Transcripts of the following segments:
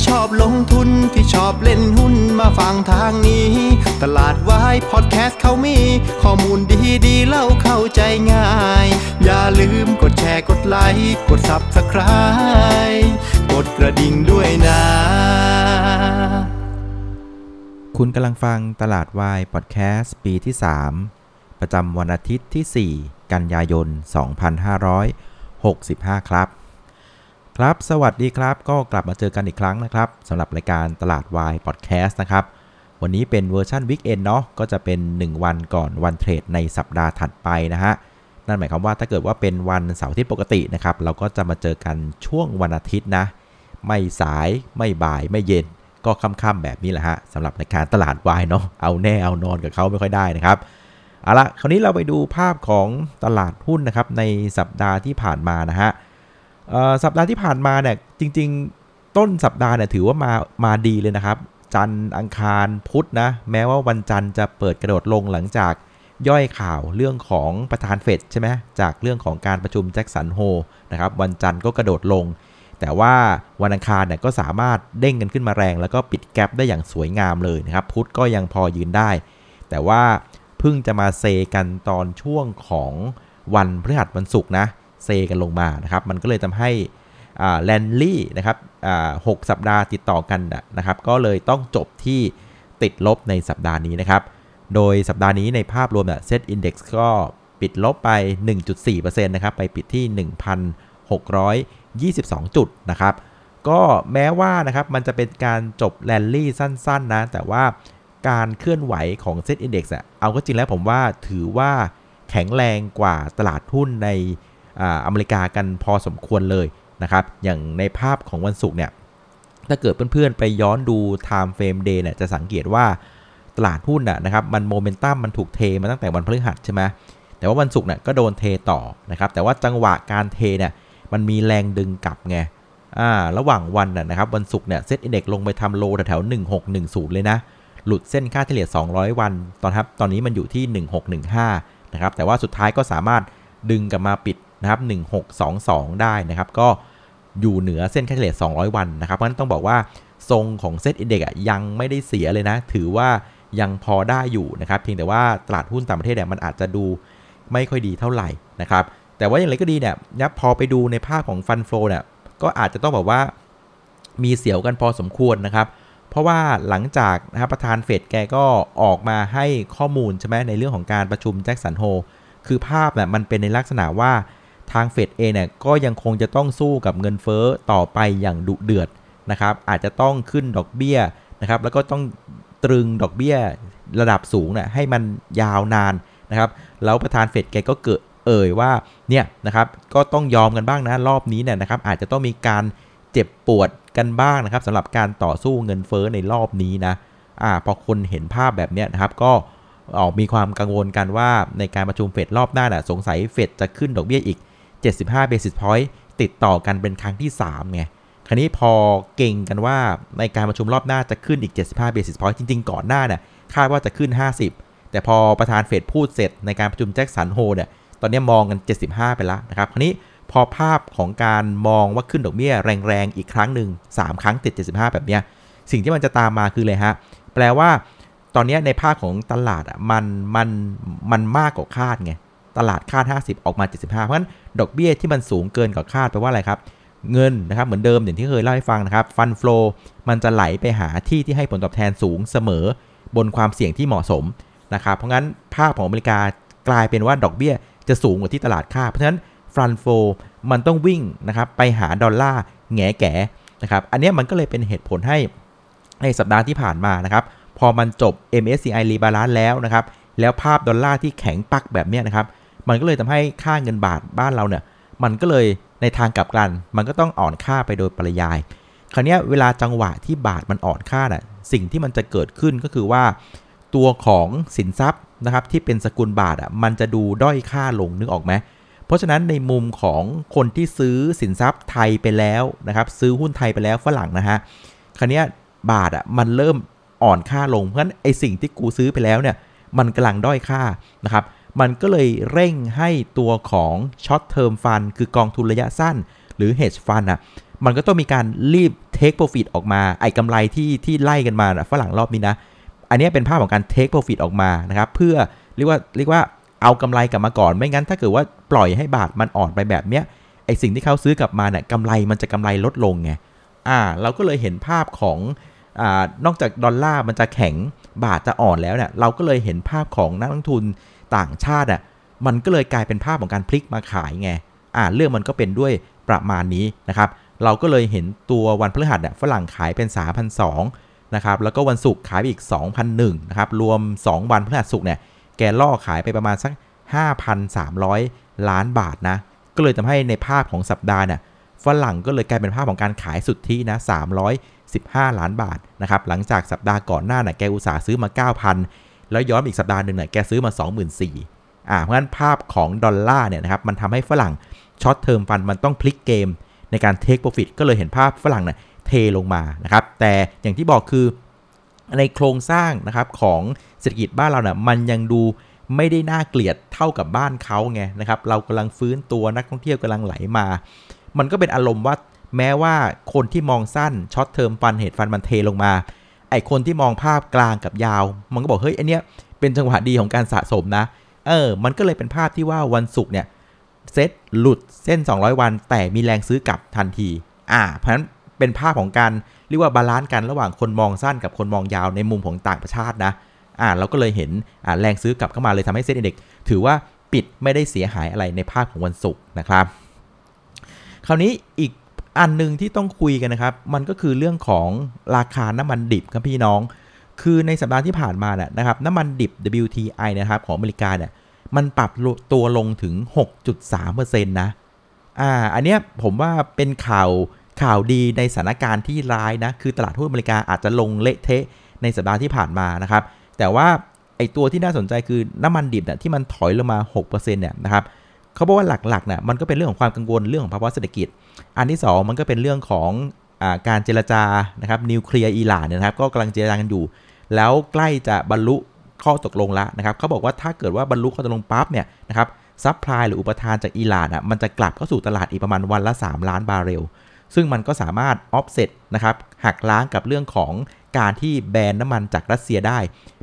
ที่ชอบลงทุนที่ชอบเล่นหุ้นมาฟังทางนี้ ตลาดวายพอดแคสต์เขามี ข้อมูลดีดีเล่าเข้าใจง่าย อย่าลืมกดแชร์กดไลค์กด Subscribe กดกระดิ่งด้วยนะ คุณกำลังฟังตลาดวายพอดแคสต์ปีที่ 3 ประจำวันอาทิตย์ที่ 4 กันยายน 2565 ครับ ครับ สวัสดีครับ ก็กลับมาเจอกันอีกครั้งนะครับสำหรับรายการตลาดวายพอดแคสต์นะครับ วันนี้เป็นเวอร์ชัน weekend เนาะก็จะเป็น 1 วันก่อนวันเทรดในสัปดาห์ถัดไปนะฮะนั่นหมายความว่าถ้าเกิดว่าเป็นวันเสาร์อาทิตย์ปกตินะครับ เราก็จะมาเจอกันช่วงวันอาทิตย์นะ ไม่สายไม่บ่ายไม่เย็น ก็ค่ำๆแบบนี้แหละฮะสำหรับรายการตลาดวายเนาะเอาแน่เอานอนกับเขาไม่ค่อยได้นะครับเอาละคราวนี้เราไปดูภาพของตลาดหุ้นนะครับในสัปดาห์ที่ผ่านมานะฮะ สัปดาห์ที่ผ่านมาเนี่ยจริง ๆ ต้นสัปดาห์เนี่ยถือว่ามามาดีเลยนะครับ จันทร์อังคารพุธนะแม้ว่าวันจันทร์จะเปิดกระโดดลงหลังจากย่อยข่าวเรื่องของประธานเฟดใช่ไหมจากเรื่องของการประชุมแจ็คสันโฮนะครับวันจันทร์ก็กระโดดลง แต่ว่าวันอังคารเนี่ยก็สามารถเด้งกันขึ้นมาแรง แล้วก็ปิดแกลบได้อย่างสวยงามเลยนะครับพุธก็ยังพอยืนได้ แต่ว่าเพิ่งจะมาเซกันตอนช่วงของวันพฤหัสวันศุกร์นะ เซกันลงมานะครับ มันก็เลยทำให้แลนลี่นะครับหกสัปดาห์ติดต่อกันนะครับ ก็เลยต้องจบที่ติดลบในสัปดาห์นี้นะครับ โดยสัปดาห์นี้ในภาพรวมเนี่ยเซตอินดี x ก็ปิดลบไป 1.4%นะครับ ไปปิดที่ 1,622 จุดนะครับ ก็แม้ว่านะครับ มันจะเป็นการจบแรลลี่สั้นๆ นะ แต่ว่าการเคลื่อนไหวของเซตอินดี x อะเอาก็จริงแล้วผมว่าถือว่าแข็งแรงกว่าตลาดหุ้นใน อาอเมริกากันพอสมควรเลยนะครับ อย่างในภาพของวันศุกร์เนี่ย ถ้าเกิดเพื่อนๆ ไปย้อนดู Time Frame Day เนี่ย จะสังเกตว่าตลาดหุ้นนะครับ มันโมเมนตัมมันถูกเทมาตั้งแต่วันพฤหัสใช่ไหมแต่ว่าวันศุกร์เนี่ยก็โดนเทต่อนะครับ แต่ว่าจังหวะการเทเนี่ยมันมีแรงดึงกลับไงอ่าระหว่างวันนะครับวันศุกร์เนี่ย SET Index ลงไปทำ low แถวๆ1610 เลยนะ หลุดเส้นค่าเฉลี่ย 200 วันตอนครับตอนนี้มันอยู่ที่ 1615นะครับแต่ว่าสุดท้ายก็สามารถดึงกลับมาปิด นะครับ1622 ได้นะครับ ก็อยู่เหนือเส้นค่าเฉลี่ย200 วันนะครับ เพราะฉะนั้นต้องบอกว่าทรงของ SET Index ยังไม่ได้เสียเลยนะ ถือว่ายังพอได้อยู่นะครับ เพียงแต่ว่าตลาดหุ้นต่างประเทศเนี่ยมันอาจจะดูไม่ค่อยดีเท่าไหร่นะครับ แต่ว่าอย่างไรก็ดีเนี่ยนะพอไปดูในภาพของฟันโฟเนี่ยก็อาจจะต้องบอกว่ามีเสียวกันพอสมควรนะครับ เพราะว่าหลังจากนะครับประธานเฟดแกก็ออกมาให้ข้อมูลใช่ไหมในเรื่องของการประชุมแจ็คสันโฮคือภาพเนี่ยมันเป็นในลักษณะว่า ทางเฟดเองเนี่ยก็ยังคงจะต้องสู้กับเงินเฟ้อต่อไปอย่างดุเดือดนะครับ อาจจะต้องขึ้นดอกเบี้ยนะครับ แล้วก็ต้องตรึงดอกเบี้ยระดับสูงเนี่ยให้มันยาวนานนะครับ แล้วประธานเฟดแกก็เกิดเอ่ยว่าเนี่ยนะครับก็ต้องยอมกันบ้างนะรอบนี้เนี่ยนะครับ อาจจะต้องมีการเจ็บปวดกันบ้างนะครับสำหรับการต่อสู้เงินเฟ้อในรอบนี้นะอ่าพอคนเห็นภาพแบบเนี้ยนะครับก็ออกมีความกังวลกันว่าในการประชุมเฟดรอบหน้าน่ะสงสัยเฟดจะขึ้นดอกเบี้ยอีก 75 basis point ติดต่อกันเป็นครั้งที่3ไงคราวนี้พอเก่งกันว่าในการประชุมรอบหน้าจะขึ้นอีก 75 basis point จริง ๆ ก่อนหน้าเนี่ยคาดว่าจะขึ้น 50 แต่พอประธานเฟดพูดเสร็จในการประชุมแจ็คสันโฮเนี่ยตอนนี้มองกัน 75 ไปแล้วนะครับ คราวนี้พอภาพของการมองว่าขึ้นดอกเบี้ยแรงๆ อีกครั้งหนึ่ง3 ครั้งติด 75 แบบเนี้ย สิ่งที่มันจะตามมาคือเลยฮะ แปลว่าตอนนี้ในภาพของตลาดอะมันมันมันมากกว่าคาดไง ตลาดคาด 50 ออกมา 75 เพราะฉะนั้นดอกเบี้ยที่มันสูงเกินกว่าคาดแปลว่าอะไรครับ เงินนะครับเหมือนเดิมอย่างที่เคยเล่าให้ฟังนะครับฟันฟลูมันจะไหลไปหาที่ที่ให้ผลตอบแทนสูงเสมอ บนความเสี่ยงที่เหมาะสมนะครับเพราะงั้นภาพของอเมริกากลายเป็นว่าดอกเบี้ยจะสูงกว่าที่ตลาดคาดเพราะฉะนั้นฟันโฟมันต้องวิ่งนะครับไปหาดอลลาร์แง่แก่นะครับอันนี้มันก็เลยเป็นเหตุผลให้ในสัปดาห์ที่ผ่านมานะครับพอมันจบ MSCI Rebalance แล้วนะครับแล้วภาพดอลลาร์ที่แข็งปักแบบนี้นะครับ มันก็เลยทำให้ค่าเงินบาทบ้านเราเนี่ยมันก็เลยในทางกลับกัน มันก็ต้องอ่อนค่าไปโดยปริยาย คราวนี้เวลาจังหวะที่บาทมันอ่อนค่าน่ะสิ่งที่มันจะเกิดขึ้นก็คือว่า ตัวของสินทรัพย์นะครับที่เป็นสกุลบาทอะมันจะดูด้อยค่าลงนึกออกไหมเพราะฉะนั้นในมุมของคนที่ซื้อสินทรัพย์ไทยไปแล้วนะครับซื้อหุ้นไทยไปแล้วฝรั่งนะฮะคราวนี้บาทอะมันเริ่มอ่อนค่าลงเพราะฉะนั้นไอสิ่งที่กูซื้อไปแล้วเนี่ยมันกำลังด้อยค่านะครับ มันก็เลยเร่งให้ตัวของ short-term fund คือกองทุนระยะสั้น หรือ hedge fund อะมันก็ต้องมีการรีบ take profit ออกมา ไอ้กำไรที่ที่ไล่กันมาฝรั่งรอบนี้นะ อันนี้เป็นภาพของการ take profit ออกมานะครับ เพื่อเรียกว่าเรียกว่าเอากำไรกลับมาก่อน ไม่งั้นถ้าเกิดว่าปล่อยให้บาทมันอ่อนไปแบบเนี้ย ไอ้สิ่งที่เขาซื้อกลับมาเนี่ยกำไรมันจะกำไรลดลงไง อ่า เราก็เลยเห็นภาพของอ่านอกจากดอลลาร์มันจะแข็ง บาทจะอ่อนแล้วเนี่ย เราก็เลยเห็นภาพของนักลงทุน ต่างชาติอะมันก็เลยกลายเป็นภาพของการพลิกมาขายไงอ่าเรื่องมันก็เป็นด้วยประมาณนี้นะครับ เราก็เลยเห็นตัววันพฤหัสเนี่ยฝรั่งขายเป็น 3,200นะครับแล้วก็วันศุกร์ขายไปอีก 2,001นะครับรวม 2 วันพฤหัสศุกร์เนี่ยแกล่อขายไปประมาณสัก 5,300 ล้านบาทนะก็เลยทำให้ในภาพของสัปดาห์เนี่ยฝรั่งก็เลยกลายเป็นภาพของการขายสุทธินะ315 ล้านบาทนะครับหลังจากสัปดาห์ก่อนหน้าน่ะแกอุตสาห์ซื้อมา 9,000 แล้วย้อนอีกสัปดาห์หนึ่งเนี่ยแกซื้อมา 24,000อ่าเพราะฉะนั้นภาพของดอลลาร์เนี่ยนะครับมันทำให้ฝรั่ง short-term fund มันต้องพลิกเกมในการ take profit ก็เลยเห็นภาพฝรั่งเนี่ยเทลงมานะครับแต่อย่างที่บอกคือในโครงสร้างนะครับของเศรษฐกิจบ้านเราเนี่ยมันยังดูไม่ได้น่าเกลียดเท่ากับบ้านเขาไงนะครับ เรากำลังฟื้นตัวนักท่องเที่ยวกำลังไหลมา มันก็เป็นอารมณ์ว่าแม้ว่าคนที่มองสั้น short-term fund hedge fund มันเทลงมา ไอคนที่มองภาพกลางกับยาว มันก็บอกเฮ้ยอันเนี้ยเป็นจังหวะดีของการสะสมนะ เออ มันก็เลยเป็นภาพที่ว่าวันศุกร์เนี่ยเซตหลุดเส้น 200 วัน แต่มีแรงซื้อกลับทันที อ่า เพราะฉะนั้นเป็นภาพของการเรียกว่า balance กันระหว่างคนมองสั้นกับคนมองยาวในมุมของต่างประเทศนะ อ่า เราก็เลยเห็นอ่าแรงซื้อกลับเข้ามาเลยทำให้เซ็ตอินเด็กถือว่าปิดไม่ได้เสียหายอะไรในภาพของวันศุกร์นะครับ คราวนี้อีก อันหนึ่งที่ต้องคุยกันนะครับ มันก็คือเรื่องของราคาน้ำมันดิบครับพี่น้อง คือในสัปดาห์ที่ผ่านมาเนี่ยนะครับน้ำมันดิบ WTI นะครับของอเมริกาเนี่ยมันปรับตัวลงถึง 6.3%นะอ่าอันเนี้ยผมว่าเป็นข่าวข่าวดีในสถานการณ์ที่ร้ายนะ คือตลาดหุ้นอเมริกาอาจจะลงเละเทะในสัปดาห์ที่ผ่านมานะครับ แต่ว่าไอตัวที่น่าสนใจคือน้ำมันดิบเนี่ยที่มันถอยลงมา 6%เนี่ยนะครับ เขาบอกว่าหลักๆนี่ยมันก็เป็นเรื่องของความกังวลเรื่องของภาวะเศรษฐกิจ อันที่ 2 มันก็เป็นเรื่องของอการเจรจานะครับนิวเคลียร์อิหร่านเนี่ยนะครับ ก็กำลังเจรจากันอยู่ แล้วใกล้จะบรรลุข้อตกลงแล้วนะครับเขาบอกว่าถ้าเกิดว่าบรรลุข้อตกลงปั๊บเนี่ยนะครับ supply หรืออุปทานจากอิหร่านอะมันจะกลับเข้าสู่ตลาดอีกประมาณวันละ 3 ล้านบาร์เรล ซึ่งมันก็สามารถออฟเซ็ตนะครับหักล้างกับเรื่องของการที่แบนน้ำมันจากรัสเซียได้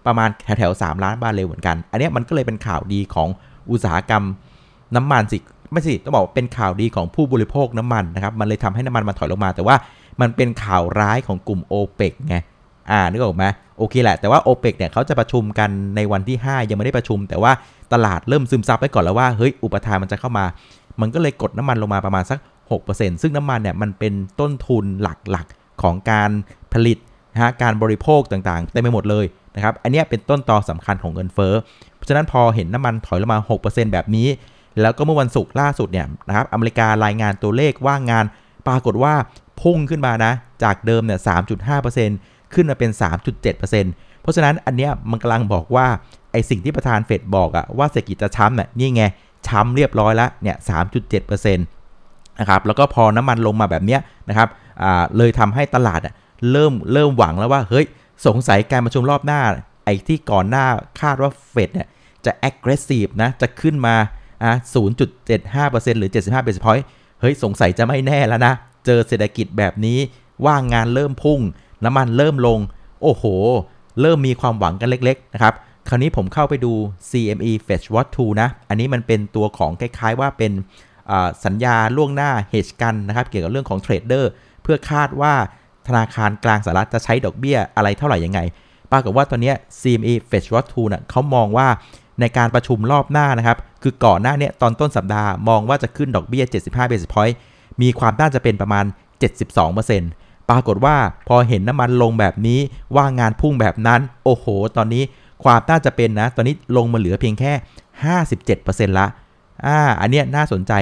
ประมาณแถวๆ3ล้านบาร์เรลเหมือนกัน อันนี้มันก็เลยเป็นข่าวดีของอุตสาหกรรม น้ำมันสิไม่สิต้องบอกว่าเป็นข่าวดีของผู้บริโภคน้ำมันนะครับมันเลยทำให้น้ำมันมันถอยลงมา แต่ว่ามันเป็นข่าวร้ายของกลุ่ม o p e ปกไงอ่านึกออกไหมโอเคแหละ แต่ว่า o p e ปกเนี่ยเขาจะประชุมกันในวันที่ 5 ยังไม่ได้ประชุม แต่ว่าตลาดเริ่มซึมซับไปก่อนแล้วว่าเฮ้ยอุปทานมันจะเข้ามา มันก็เลยกดน้ำมันลงมาประมาณสัก 6%ซึ่งน้ำมันเนี่ยมันเป็นต้นทุนหลักๆของการผลิตนะฮะการบริโภคต่างๆเต็มไปหมดเลยนะครับอันนี้เป็นต้นตอสำคัญของเงินเฟ้อเพราะฉะนั้นพอเห็นน้ำมันถอยลงมา 6%แบบนี้ แล้วก็เมื่อวันศุกร์ล่าสุดเนี่ยนะครับอเมริการายงานตัวเลขว่างงาน ปรากฏว่าพุ่งขึ้นมานะ จากเดิมเนี่ย3.5%ขึ้นมาเป็น 3.7%เพราะฉะนั้นอันเนี้ยมันกำลังบอกว่าไอสิ่งที่ประธานเฟดบอกอะว่าเศรษฐกิจจะช้ำเนี่ยนี่ไงช้ำเรียบร้อยแล้วเนี่ย3.7%นะครับแล้วก็พอน้ำมันลงมาแบบเนี้ยนะครับอ่าเลยทำให้ตลาดอะเริ่มเริ่มหวังแล้วว่าเฮ้ยสงสัยการประชุมรอบหน้าไอ้ที่ก่อนหน้าคาดว่าเฟดเนี่ยจะ aggressive นะจะขึ้นมา อะ0.75%หรือ 75 basis point เฮ้ย สงสัยจะไม่แน่แล้วนะ เจอเศรษฐกิจแบบนี้ว่างงานเริ่มพุ่ง น้ำมันเริ่มลง โอ้โห เริ่มมีความหวังกันเล็ก ๆ นะครับ คราวนี้ผมเข้าไปดู CME Fetch Watch 2 นะ อันนี้มันเป็นตัวของคล้ายๆว่าเป็นสัญญาล่วงหน้า hedge กันนะครับ เกี่ยวกับเรื่องของเทรดเดอร์เพื่อคาดว่าธนาคารกลางสหรัฐจะใช้ดอกเบี้ยอะไรเท่าไหร่ยังไง ปรากฏว่าตอนนี้ CME Fetch Watch 2น่ะเขามองว่า ในการประชุมรอบหน้านะครับ คือก่อนหน้านี้ตอนต้นสัปดาห์มองว่าจะขึ้นดอกเบี้ย 75 basis point มีความน่าจะเป็นประมาณ 72%ปรากฏว่าพอเห็นน้ำมันลงแบบนี้ว่างงานพุ่งแบบนั้น โอ้โห ตอนนี้ความน่าจะเป็นนะ ตอนนี้ลงมาเหลือเพียงแค่ 57%ละอ่าอันเนี้ยน่าสนใจ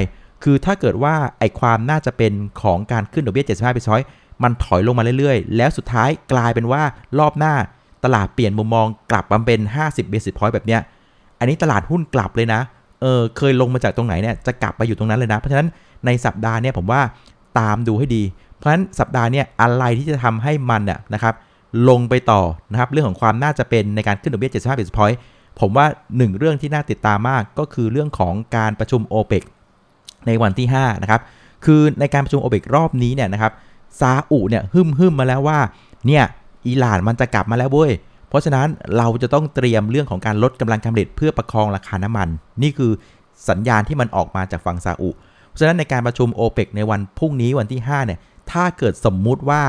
คือถ้าเกิดว่าไอความน่าจะเป็นของการขึ้นดอกเบี้ย 75 basis point มันถอยลงมาเรื่อยๆ แล้วสุดท้ายกลายเป็นว่ารอบหน้าตลาดเปลี่ยนมุมมองกลับมาเป็น 50 basis point แบบเนี้ย นนี้ตลาดหุ้นกลับเลยนะ เออเคยลงมาจากตรงไหนเนี่ยจะกลับไปอยู่ตรงนั้นเลยนะ เพราะฉะนั้นในสัปดาห์เนี่ยผมว่าตามดูให้ดี เพราะฉะนั้นสัปดาห์เนี่ยอะไรที่จะทำให้มันน่ยนะครับลงไปต่อนะครับเรื่องของความน่าจะเป็นในการขึ้นดอกเบี้ย 75 basis point ผมว่า 1 เรื่องที่น่าติดตามมากก็คือเรื่องของการประชุม o p e ปในวันที่5นะครับคือในการประชุมโอเปกรอบนี้เนี่ยนะครับซาอุเนี่ยหึ่มหึมมาแล้วว่าเนี่ยอิหร่านมันจะกลับมาแล้วเว้ย ราะฉะนั้นเราจะต้องเตรียมเรื่องของการลดกำลังการผลิตเพื่อประคองราคาน้ำมัน นี่คือสัญญาณที่มันออกมาจากฝั่งซาอุเพราะฉะนั้นในการประชุมโอเปกในวันพรุ่งนี้วันที่5เนี่ยถ้าเกิดสมมุติว่า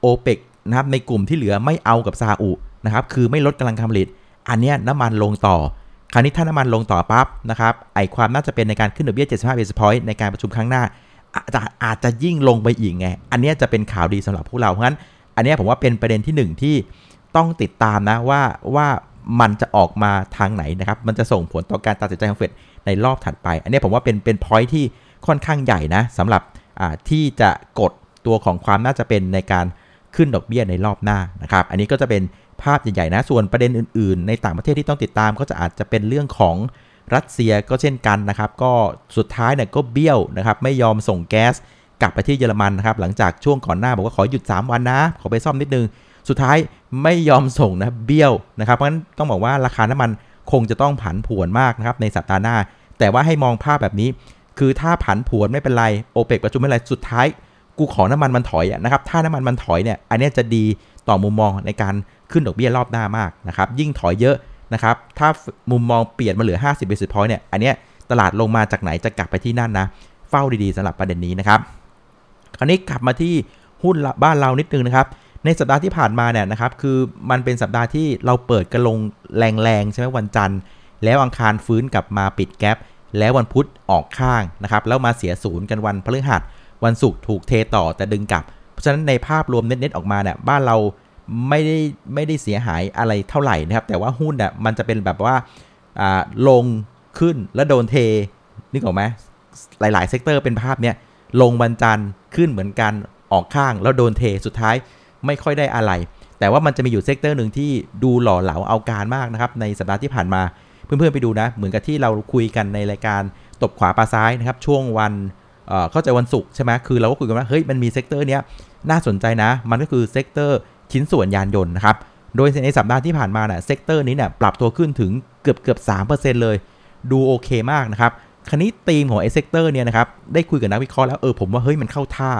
โอเปกนะครับในกลุ่มที่เหลือไม่เอากับซาอุนะครับคือไม่ลดกำลังการผลิต อันนี้น้ำมันลงต่อคราวนี้ถ้าน้ำมันลงต่อปั๊บนะครับไอความน่าจะเป็นในการขึ้นดอกเบี้ย 75 basis point ในการประชุมครั้งหน้า อาจจะอาจจะยิ่งลงไปอีกไง อันนี้จะเป็นข่าวดีสำหรับพวกเราเพราะฉะนั้น อันนี้ผมว่าเป็นประเด็นที่หนึ่งที่ ต้องติดตามนะว่าว่ามันจะออกมาทางไหนนะครับ มันจะส่งผลต่อการตัดสินใจของเฟดในรอบถัดไป อันนี้ผมว่าเป็นเป็นพอยที่ค่อนข้างใหญ่นะสำหรับอ่าที่จะกดตัวของความน่าจะเป็นในการขึ้นดอกเบี้ยในรอบหน้านะครับ อันนี้ก็จะเป็นภาพใหญ่ๆนะ ส่วนประเด็นอื่นๆ ในต่างประเทศที่ต้องติดตามก็จะอาจจะเป็นเรื่องของรัสเซียก็เช่นกันนะครับ ก็สุดท้ายเนี่ยก็เบี้ยวนะครับ ไม่ยอมส่งแก๊สกลับไปที่เยอรมันนะครับ หลังจากช่วงก่อนหน้าบอกว่าขอหยุด 3 วันนะ ขอไปซ่อมนิดนึง สุดท้ายไม่ยอมส่งนะเบี้ยวนะครับ เพราะฉะนั้นต้องบอกว่าราคาน้ำมันคงจะต้องผันผวนมากนะครับในสัปดาห์หน้า แต่ว่าให้มองภาพแบบนี้ คือถ้าผันผวนไม่เป็นไรโอเปกประชุมไม่เป็นไรสุดท้าย กูขอน้ำมันมันถอยนะครับถ้าน้ำมันมันถอยเนี่ยอันนี้จะดีต่อมุมมองในการขึ้นดอกเบี้ยรอบหน้ามากนะครับยิ่งถอยเยอะนะครับถ้ามุมมองเปลี่ยนมาเหลือ 50 basis point เนี่ยอันเนี้ยตลาดลงมาจากไหนจะกลับไปที่นั่นนะเฝ้าดีๆสำหรับประเด็นนี้นะครับคราวนี้กลับมาที่หุ้นบ้านเรานิดนึงนะครับ ในสัปดาห์ที่ผ่านมาเนี่ยนะครับคือมันเป็นสัปดาห์ที่เราเปิดกันลงแรงๆใช่ไหมวันจันทร์ แล้วอังคารฟื้นกลับมาปิดแกลบแล้ววันพุธออกข้างนะครับแล้วมาเสียศูนย์กันวันพฤหัส วันศุกร์ถูกเทต่อแต่ดึงกลับ เพราะฉะนั้นในภาพรวมเน็ตๆออกมาเนี่ยบ้านเราไม่ได้ไม่ได้เสียหายอะไรเท่าไหร่นะครับ แต่ว่าหุ้นเนี่ยมันจะเป็นแบบว่าลงขึ้นแล้วโดนเทนึกออกไหมหลาย ๆ sector เป็นภาพเนี้ยลงวันจันทร์ขึ้นเหมือนกันออกข้างแล้วโดนเทสุดท้าย ไม่ค่อยได้อะไร แต่ว่ามันจะมีอยู่ sector หนึ่งที่ดูหล่อเหลาเอาการมากนะครับในสัปดาห์ที่ผ่านมา เพื่อนๆไปดูนะ เหมือนกับที่เราคุยกันในรายการตบขวาปลาซ้ายนะครับช่วงวันเข้าใจวันศุกร์ใช่ไหมคือเราก็คุยกันว่าเฮ้ยมันมี sector เนี้ยน่าสนใจนะ มันก็คือ sector ชิ้นส่วนยานยนต์นะครับโดยในสัปดาห์ที่ผ่านมาเนี่ย sector นี้เนี่ยปรับตัวขึ้นถึงเกือบเกือบสามเปอร์เซ็นต์เลย ดูโอเคมากนะครับคราวนี้ธีมของไอ้ sector เนี่ยนะครับได้คุยกับนักวิเคราะห์แล้วเออผมว่าเฮ้ยมันเข้าท่า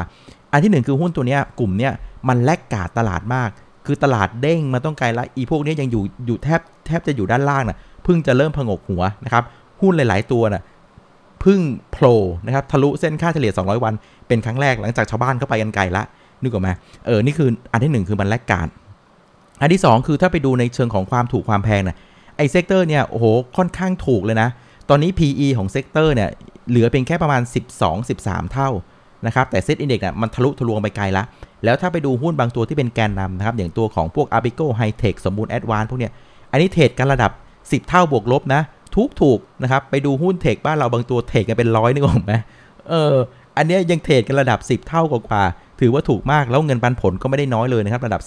อันที่หนึ่งคือหุ้นตัวเนี้ยกลุ่มเนี้ย มัน laggard ตลาดมาก คือตลาดเด้งมาต้องไกลละอีพวกนี้ยังอยู่อยู่แทบแทบจะอยู่ด้านล่างนะ่ะเพิ่งจะเริ่มผงกหัวนะครับหุ้นหลาย ๆ ตัวนะ่ะพึ่งโผล่นะครับทะลุเส้นค่าเฉลี่ย 200 วัน เป็นครั้งแรกหลังจากชาวบ้านเข้าไปกันไกลละนึกออกไหมเออนี่คืออันที่ 1 คือมัน laggard อันที่ 2 คือถ้าไปดูในเชิงของความถูกความแพงนะไอ sector เนี่ยโอ้โหค่อนข้างถูกเลยนะ ตอนนี้ PE ของ sector เนี่ยเหลือเพียงแค่ประมาณ 12-13 เท่านะครับแต่ SET Index เนี่ยมันทะลุทะลวงไปไกลละ แล้วถ้าไปดูหุ้นบางตัวที่เป็นแกนนำนะครับ อย่างตัวของพวก a r b i c o High Tech สมบูรณ์ Advance พวกเนี้ย อันนี้ trade กันระดับ 10 เท่าบวกลบนะ ทุกถูกนะครับ ไปดูหุ้นเทคบ้านเราบางตัวเทคกันเป็นร้อยนึกออกไหมเออ อันนี้ยังเทรดกันระดับ 10 เท่ากว่า ถือว่าถูกมาก แล้วเงินปันผลก็ไม่ได้น้อยเลยนะครับ ระดับ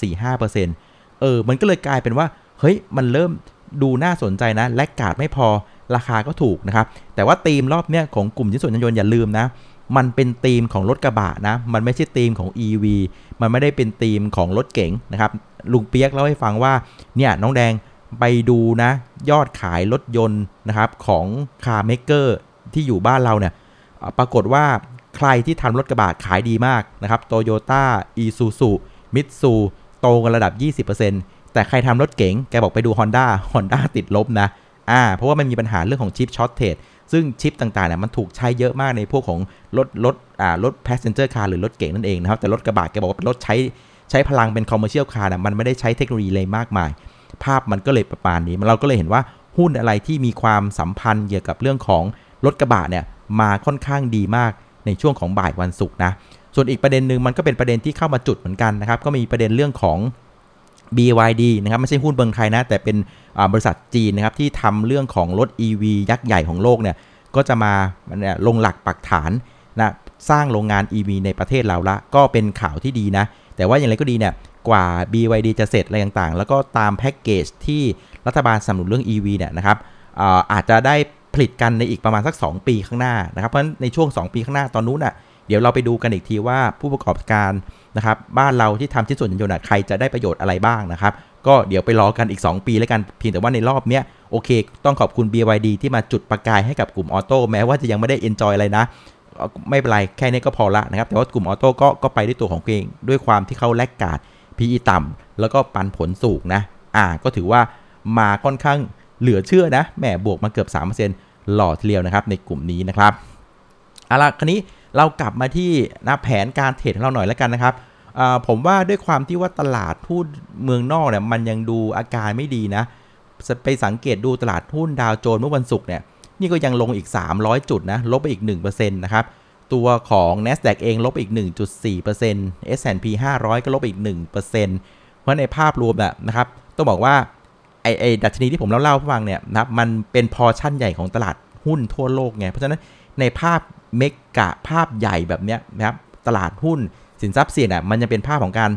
4-5%เออ มันก็เลยกลายเป็นว่า เฮ้ย มันเริ่มดูน่าสนใจนะ และกาดไม่พอ ราคาก็ถูกนะครับ แต่ว่าธีมรอบเนี้ยของกลุ่มชิ้นส่วนยานยนต์อย่าลืมนะ มันเป็นธีมของรถกระบะนะ มันไม่ใช่ธีมของ EV มันไม่ได้เป็นธีมของรถเก๋งนะครับ ลุงเปียกเล่าให้ฟังว่า เนี่ยน้องแดงไปดูนะ ยอดขายรถยนต์นะครับของ car maker ที่อยู่บ้านเราเนี่ย ปรากฏว่าใครที่ทำรถกระบะขายดีมากนะครับ โตโยต้า อีซูซู มิตซู โตกันระดับ 20%แต่ใครทำรถเก๋ง แกบอกไปดู Honda Honda ติดลบนะ อ่า เพราะว่ามันมีปัญหาเรื่องของชิป shortage ซึ่งชิปต่างๆเนี่ยมันถูกใช้เยอะมากในพวกของรถรถอ่ารถ passenger car หรือรถเก๋งนั่นเองนะครับ แต่รถกระบะแกบอกว่าเป็นรถใช้ใช้พลังเป็น commercial car นะมันไม่ได้ใช้เทคโนโลยีเลยมากมาย ภาพมันก็เลยประมาณนี้ เราก็เลยเห็นว่าหุ้นอะไรที่มีความสัมพันธ์เกี่ยวกับเรื่องของรถกระบะเนี่ยมาค่อนข้างดีมากในช่วงของบ่ายวันศุกร์นะ ส่วนอีกประเด็นหนึ่งมันก็เป็นประเด็นที่เข้ามาจุดเหมือนกันนะครับ ก็มีประเด็นเรื่องของ BYD นะครับไม่ใช่หุ้นเมืองไทยนะ แต่เป็นบริษัทจีนนะครับที่ทำเรื่องของรถ EV ยักษ์ใหญ่ของโลกเนี่ยก็จะมาลงหลักปักฐานนะสร้างโรงงาน EV ในประเทศเราละ ก็เป็นข่าวที่ดีนะ แต่ว่าอย่างไรก็ดีเนี่ยกว่า BYD จะเสร็จอะไรต่างๆ แล้วก็ตามแพ็กเกจที่รัฐบาลสนับสนุนเรื่อง EV เนี่ยนะครับอาจจะได้ผลิตกันในอีกประมาณสัก 2 ปีข้างหน้านะครับเพราะฉะนั้นในช่วง 2 ปีข้างหน้าตอนนู้นอะ เดี๋ยวเราไปดูกันอีกทีว่าผู้ประกอบการนะครับบ้านเราที่ทำชิ้นส่วนยานยนต์ใครจะได้ประโยชน์อะไรบ้างนะครับก็เดี๋ยวไปรอกันอีก 2 ปีแล้วกันเพียงแต่ว่าในรอบเนี้ยโอเค ต้องขอบคุณ BYD ที่มาจุดประกายให้กับกลุ่ม auto แม้ว่าจะยังไม่ได้ enjoy อะไรนะ ไม่เป็นไร แค่นี้ก็พอละนะครับ แต่ว่ากลุ่ม auto ก็ก็ไปด้วยตัวของเองด้วยความที่เขา laggard PE ต่ำแล้วก็ปันผลสูงนะ อ่า ก็ถือว่ามาค่อนข้างเหลือเชื่อนะแหมบวกมาเกือบ3%หล่อทีเดียวนะครับในกลุ่มนี้นะครับเอาละคราวนี้ เรากลับมาที่นะแผนการ trade ของเราหน่อยแล้วกันนะครับผมว่าด้วยความที่ว่าตลาดหุ้นเมืองนอกเนี่ยมันยังดูอาการไม่ดีนะ ไปสังเกตดูตลาดหุ้นดาวโจนส์เมื่อวันศุกร์เนี่ยนี่ก็ยังลงอีก 300 จุดนะลบไปอีก1%นะครับตัวของ NASDAQ เองลบอีก 1.4% S&P 500 ก็ลบอีก 1%เพราะในภาพรวมนะครับต้องบอกว่าไอไอดัชนีที่ผมเล่าๆให้ฟังเนี่ยนะครับมันเป็นพอชั่นใหญ่ของตลาดหุ้นทั่วโลกไงเพราะฉะนั้นในภาพ เมกะภาพใหญ่แบบเนี้ยนะครับตลาดหุ้นสินทรัพย์เสี่ยงอะมันยังเป็นภาพของการ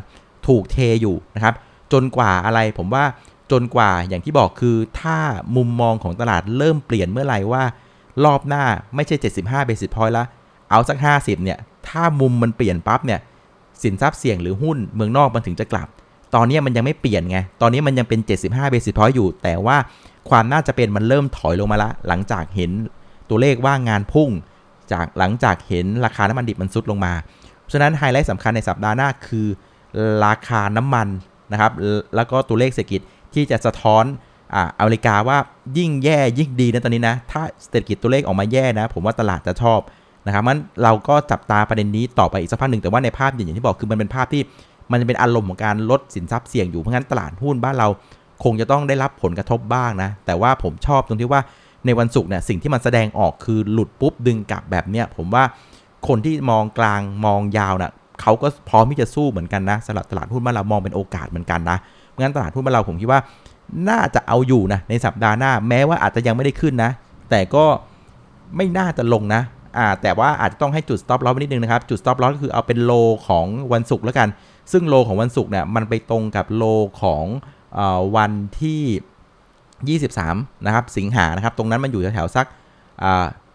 ถูกเทอยู่นะครับ จนกว่าอะไรผมว่าจนกว่าอย่างที่บอกคือถ้ามุมมองของตลาดเริ่มเปลี่ยนเมื่อไหร่ว่า รอบหน้าไม่ใช่ 75 basis point ละเอาสัก 50 เนี่ย ถ้ามุมมันเปลี่ยนปั๊บเนี่ย สินทรัพย์เสี่ยงหรือหุ้นเมืองนอกมันถึงจะกลับ ตอนนี้มันยังไม่เปลี่ยนไง ตอนนี้มันยังเป็น 75 basis point อยู่ แต่ว่าความน่าจะเป็นมันเริ่มถอยลงมาละ หลังจากเห็นตัวเลขว่างงานพุ่ง จากหลังจากเห็นราคาน้ำมันดิบมันซุดลงมาฉะนั้นไฮไลท์สำคัญในสัปดาห์หน้าคือราคาน้ำมันนะครับ แล้วก็ตัวเลขเศรษฐกิจที่จะสะท้อนอ่าอเมริกาว่ายิ่งแย่ยิ่งดีนะตอนนี้นะ ถ้าเศรษฐกิจตัวเลขออกมาแย่นะ ผมว่าตลาดจะชอบนะครับมันเราก็จับตาประเด็นนี้ต่อไปอีกสักพักหนึ่งแต่ว่าในภาพอย่างที่บอกคือมันเป็นภาพที่มันจะเป็นอารมณ์ของการลดสินทรัพย์เสี่ยงอยู่เพราะงั้นตลาดหุ้นบ้านเราคงจะต้องได้รับผลกระทบบ้างนะ แต่ว่าผมชอบตรงที่ว่า ในวันศุกร์เนี่ยสิ่งที่มันแสดงออกคือหลุดปุ๊บดึงกลับแบบเนี้ยผมว่าคนที่มองกลางมองยาวนะ่ะเขาก็พร้อมที่จะสู้เหมือนกันนะสำหรับตลาดหุ้นบ้านเรามองเป็นโอกาสเหมือนกันนะงั้นตลาดหุ้นบ้านเราผมคิดว่าน่าจะเอาอยู่นะในสัปดาห์หน้าแม้ว่าอาจจะยังไม่ได้ขึ้นนะ แต่ก็ไม่น่าจะลงนะอ่าแต่ว่าอาจจะต้องให้จุด stop loss นิดนึงนะครับ จุด stop loss ก็คือเอาเป็นโลของวันศุกร์แล้วกัน ซึ่งโลของวันศุกร์เนี่ยมันไปตรงกับโลของอวันที่ 23 นะครับ สิงหานะครับ ตรงนั้นมันอยู่แถวๆสัก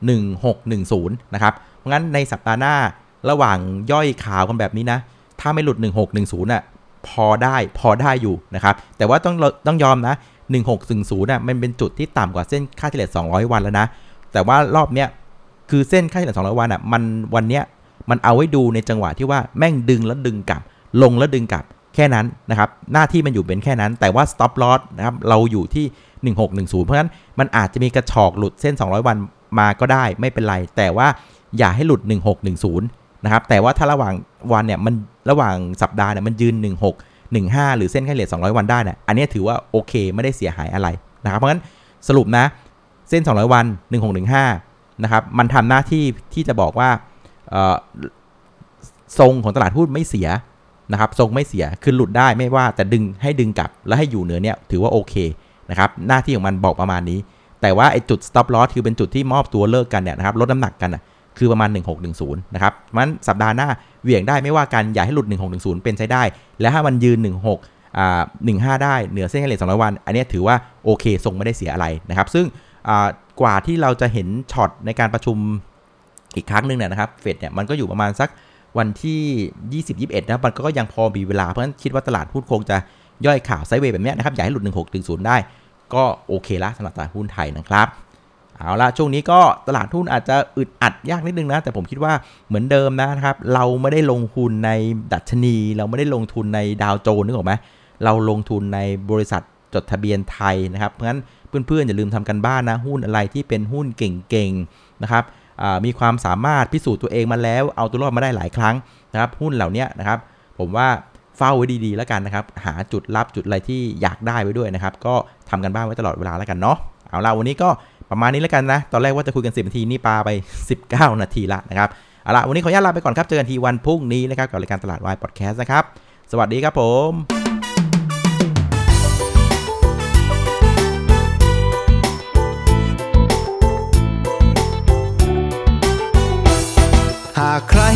หนึ่งหกหนึ่งศูนย์นะครับ เพราะงั้นในสัปดาห์หน้าระหว่างย่อยข่าวกันแบบนี้นะ ถ้าไม่หลุด 1610อะพอได้พอได้อยู่นะครับ แต่ว่าต้องต้องยอมนะ 1610น่ะมันเป็นจุดที่ต่ำกว่าเส้นค่าเฉลี่ย200 วันแล้วนะ แต่ว่ารอบเนี้ยคือเส้นค่าเฉลี่ย200 วันอะมันวันเนี้ยมันเอาไว้ดูในจังหวะที่ว่าแม่งดึงแล้วดึงกลับ ลงแล้วดึงกลับแค่นั้นนะครับ หน้าที่มันอยู่เป็นแค่นั้น แต่ว่า stop loss นะครับเราอยู่ที่ 1610 เพราะฉะนั้นมันอาจจะมีกระชอกหลุดเส้น 200 วันมาก็ได้ไม่เป็นไร แต่ว่าอย่าให้หลุด 1610 นะครับ แต่ว่าถ้าระหว่างวันเนี่ยมันระหว่างสัปดาห์เนี่ยมันยืน 16 15 หรือเส้นค่าเฉลี่ย200 วันได้เนี่ยอันนี้ถือว่าโอเคไม่ได้เสียหายอะไรนะครับ เพราะฉะนั้นสรุปนะเส้น 200 วัน 1615 นะครับ มันทำหน้าที่ที่จะบอกว่าทรงของตลาดหุ้นไม่เสียนะครับ ทรงไม่เสียคือหลุดได้ไม่ว่าแต่ดึงให้ดึงกลับ แล้วให้อยู่เหนือเนี่ยถือว่าโอเค นะครับหน้าที่ของมันบอกประมาณนี้ แต่ว่าไอ้จุด stop loss คือเป็นจุดที่มอบตัวเลิกกันเนี่ยนะครับลดน้ำหนักกันนะคือประมาณ 1610 นะครับมันสัปดาห์หน้าเหวี่ยงได้ไม่ว่ากันอย่าให้หลุด 1610 เป็นใช้ได้ แล้วถ้ามันยืน 16อ่า15 ได้เหนือเส้นเฉลี่ย200 วัน อันนี้ถือว่าโอเคทรงไม่ได้เสียอะไรนะครับ ซึ่งกว่าที่เราจะเห็นช็อตในการประชุมอีกครั้งหนึ่งเนี่ยนะครับเฟดเนี่ยมันก็อยู่ประมาณสักวันที่ 20-21 นะมันก็ยังพอมีเวลาเพราะฉะนั้นคิดว่าตลาดหุ้นคงจะ ย่อยข่าวไซเวย์แบบนี้นะครับ อย่าให้หลุด 1610ได้ ก็โอเคละสำหรับตลาดหุ้นไทยนะครับเอาละช่วงนี้ก็ตลาดทุนอาจจะอึดอัดยากนิดนึงนะ แต่ผมคิดว่าเหมือนเดิมนะครับ เราไม่ได้ลงทุนในดัชนี เราไม่ได้ลงทุนในดาวโจนส์นึกออกไหมเราลงทุนในบริษัทจดทะเบียนไทยนะครับเพราะฉะนั้นเพื่อนๆอย่าลืมทำกันบ้านนะหุ้นอะไรที่เป็นหุ้นเก่งๆนะครับมีความสามารถพิสูจน์ตัวเองมาแล้วเอาตัวรอดมาได้หลายครั้งนะครับ หุ้นเหล่านี้นะครับ ผมว่า เฝ้าไว้ดีๆแล้วกันนะครับ หาจุดรับจุดอะไรที่อยากได้ไว้ด้วยนะครับ ก็ทำกันบ้านไว้ตลอดเวลาแล้วกันเนาะเอาละวันนี้ก็ประมาณนี้แล้วกันนะ ตอนแรกว่าจะคุยกัน 10 นาทีนี่ปาไป 19 นาทีละนะครับเอาละวันนี้ขออนุญาตลาไปก่อนครับเจอกันทีวันพรุ่งนี้นะครับกับรายการตลาดวายพอดแคสต์นะครับ สวัสดีครับผม